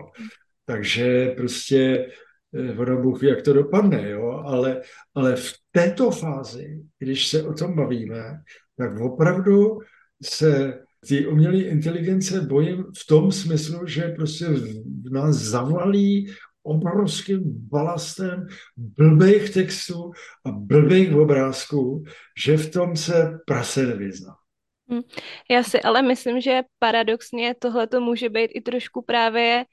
Takže prostě eh, ono Bůh ví, jak to dopadne, jo? Ale, ale v této fázi, když se o tom bavíme, tak opravdu se ty umělé inteligence bojím v tom smyslu, že prostě v nás zavalí obrovským balastem blbých textů a blbých obrázků, že v tom se prase nevyzná. Hm. Já si ale myslím, že paradoxně tohle to může být i trošku právě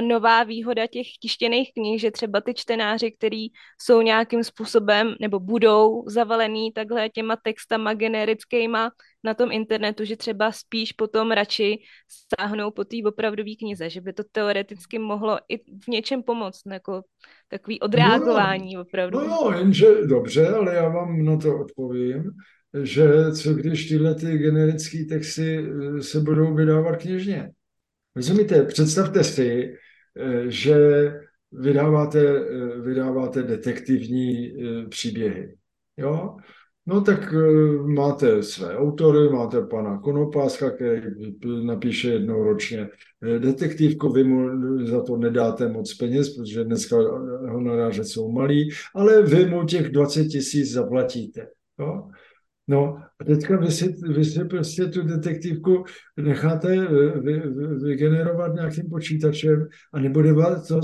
nová výhoda těch tištěných knih, že třeba ty čtenáři, kteří jsou nějakým způsobem nebo budou zavalený takhle těma textama generickýma na tom internetu, že třeba spíš potom radši sáhnou po té opravdové knize, že by to teoreticky mohlo i v něčem pomoct, jako takový odreagování no, opravdu. No jo, jenže dobře, ale já vám na to odpovím, že co když tyhle ty generické texty eh, se budou vydávat knižně? Rozumíte, představte si, eh, že vydáváte, eh, vydáváte detektivní eh, příběhy. Jo? No tak máte své autory, máte pana Konopáska, který napíše jednou ročně detektivku, vy mu za to nedáte moc peněz, protože dneska honoráře jsou malý, ale vy mu těch 20 tisíc zaplatíte. Jo? No a teďka vy si, vy si prostě tu detektivku necháte eh, vy, vy, vygenerovat nějakým počítačem a nebude vás, to,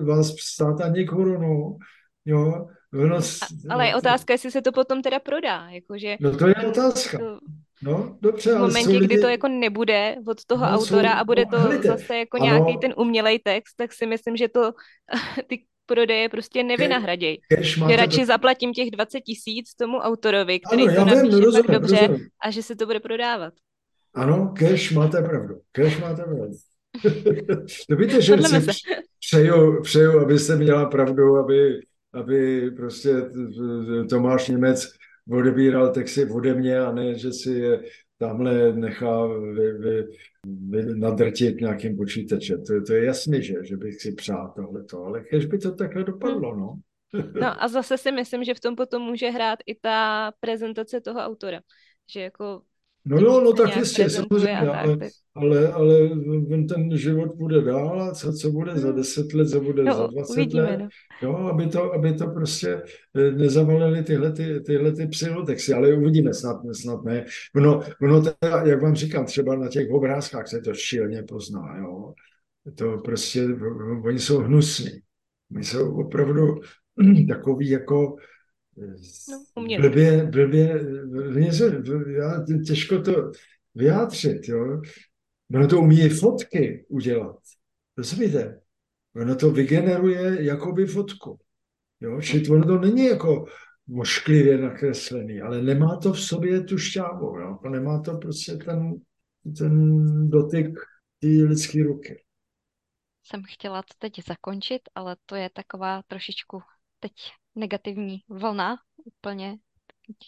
vás stát ani korunu. Jo, ono, ale je otázka, jestli se to potom teda prodá. Jakože, no to je otázka. No, dobře, v momentě, kdy to jako nebude od toho no, autora jsou, a bude to helite, zase jako ano, nějaký ten umělej text, tak si myslím, že to ty prodeje prostě nevynahradějí. Že radši to... zaplatím těch 20 tisíc tomu autorovi, který ano, to napíše vím, rozumím, tak dobře rozumím. a že se to bude prodávat. Ano, cash máte pravdu. Cash máte pravdu. to víte, že si přeju, přeju, abyste měla pravdu, aby, aby prostě Tomáš Němec odebíral texty ode mě a ne, že si je tamhle nechá vy, vy, vy nadrtit nějakým počítačem. To, to je jasný, že, že bych si přál tohleto, ale když by to takhle dopadlo, no. no a zase si myslím, že v tom potom může hrát i ta prezentace toho autora. Že jako No jo, no tak jistě, samozřejmě, ale, ale, ale ten život bude dál a co, co bude za 10 hmm. let, co bude no, za 20 uvidíme, let, no. jo, aby to, aby to prostě eh, nezavalili tyhle, ty, tyhle ty psylotexy, ale uvidíme, snad, snad ne. Ono, ono teda, jak vám říkám, třeba na těch obrázkách se to šíleně pozná, jo. To prostě, oni jsou hnusní. Oni jsou opravdu takový jako No, blbě, blbě, něco, já, těžko to vyjádřit, jo. Ono to umí fotky udělat. Rozumíte? Ono to vygeneruje jakoby fotku. Jo? Čili ono to není jako mošklivě nakreslený, ale nemá to v sobě tu šťávu. Jo? Nemá to prostě ten, ten dotyk té lidské ruky. Jsem chtěla to teď zakončit, ale to je taková trošičku teď negativní vlna úplně.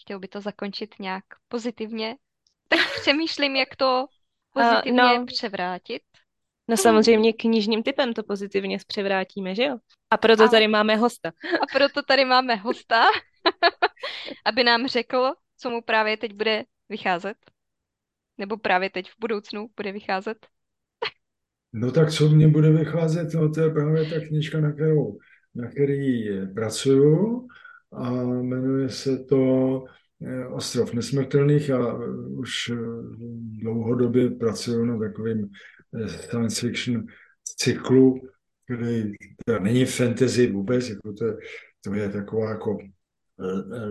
Chtěl by to zakončit nějak pozitivně. Tak přemýšlím, jak to pozitivně uh, no. převrátit. No samozřejmě knižním typem to pozitivně převrátíme, že jo? A proto Ale... tady máme hosta. A proto tady máme hosta, aby nám řekl, co mu právě teď bude vycházet. Nebo právě teď v budoucnu bude vycházet. No tak co mě bude vycházet, no to je právě ta knižka, na kterou na který pracuju a jmenuje se to eh, Ostrov nesmrtelných a už eh, dlouhodobě pracuju na takovým eh, science fiction cyklu, který není fantasy vůbec, jako to, to je taková jako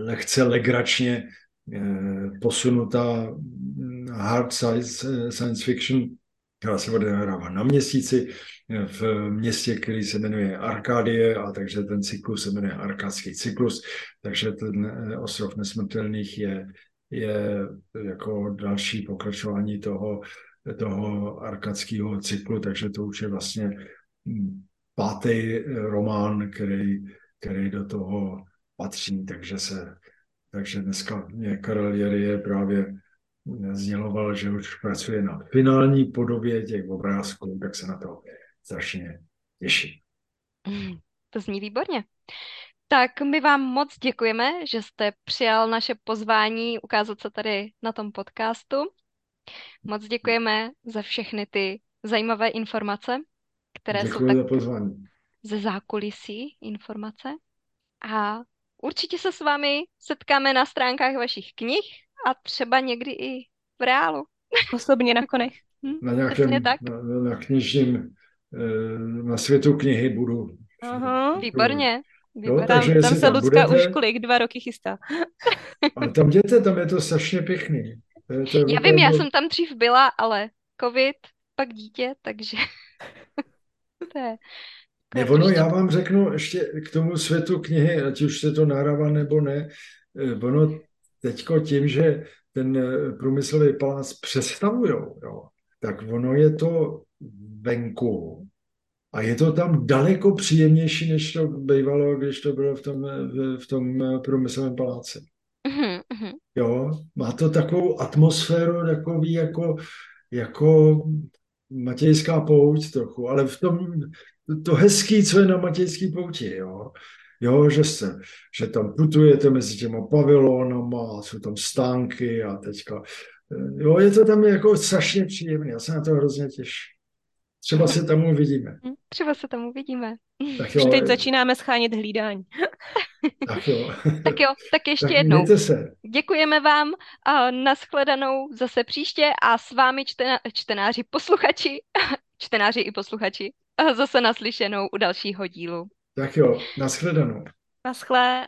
lehce legračně posunutá hm, hard science, science fiction která se odehrává na měsíci v městě, který se jmenuje Arkádie a takže ten cyklus se jmenuje Arkádský cyklus, takže ten eh, ostrov nesmrtelných je, je jako další pokračování toho, toho arkadského cyklu, takže to už je vlastně hm, pátý román, který, který do toho patří, takže se takže dneska mě Karel Jery je právě sděloval, že už pracuje na finální podobě těch obrázků, tak se na to strašně těším. To zní výborně. Tak my vám moc děkujeme, že jste přijal naše pozvání ukázat se tady na tom podcastu. Moc děkujeme za všechny ty zajímavé informace, které Děkuji jsou tak za pozvání. ze zákulisí informace. A určitě se s vámi setkáme na stránkách vašich knih a třeba někdy i v reálu. Osobně na konech. Hm? Na nějakém, tak. na, na knižním, eh, na světu knihy budu. Aha. Výborně. Jo, Výborně. Tam, takže tam jestli se tam Lucka budete- už kolik, dva roky chystá. Ale tam jděte, tam je to strašně pěkný. To je, to je Já vím, já jsem tam dřív byla, ale covid, pak dítě, takže to je Ne, ono, trošku- já vám řeknu ještě k tomu světu knihy, ať už se to nahrává nebo ne, eh, ono teďko tím, že ten eh, průmyslový palác přestavujou, jo, tak ono je to venku a je to tam daleko příjemnější, než to bývalo, když to bylo v tom, eh, v, v tom eh, průmyslovém paláci. Mhm, mhm. Jo, má to takovou atmosféru, takový jako, jako Matějská pouť trochu, ale v tom, to hezký, co je na Matějské pouti, jo. Jo, že, se, že tam putujete mezi těma pavilonama, jsou tam stánky a teďka, jo, je to tam jako strašně příjemné, já se na to hrozně těším. Třeba se tam uvidíme. Hm, Třeba se tam uvidíme. Tak Už jo, teď začínáme schánět hlídání. tak jo. Tak jo, tak ještě Tak jednou. se. Děkujeme vám a nashledanou zase příště a s vámi čtena, čtenáři, posluchači, čtenáři i posluchači, a zase naslyšenou u dalšího dílu. Tak jo, nashledanou. Naschle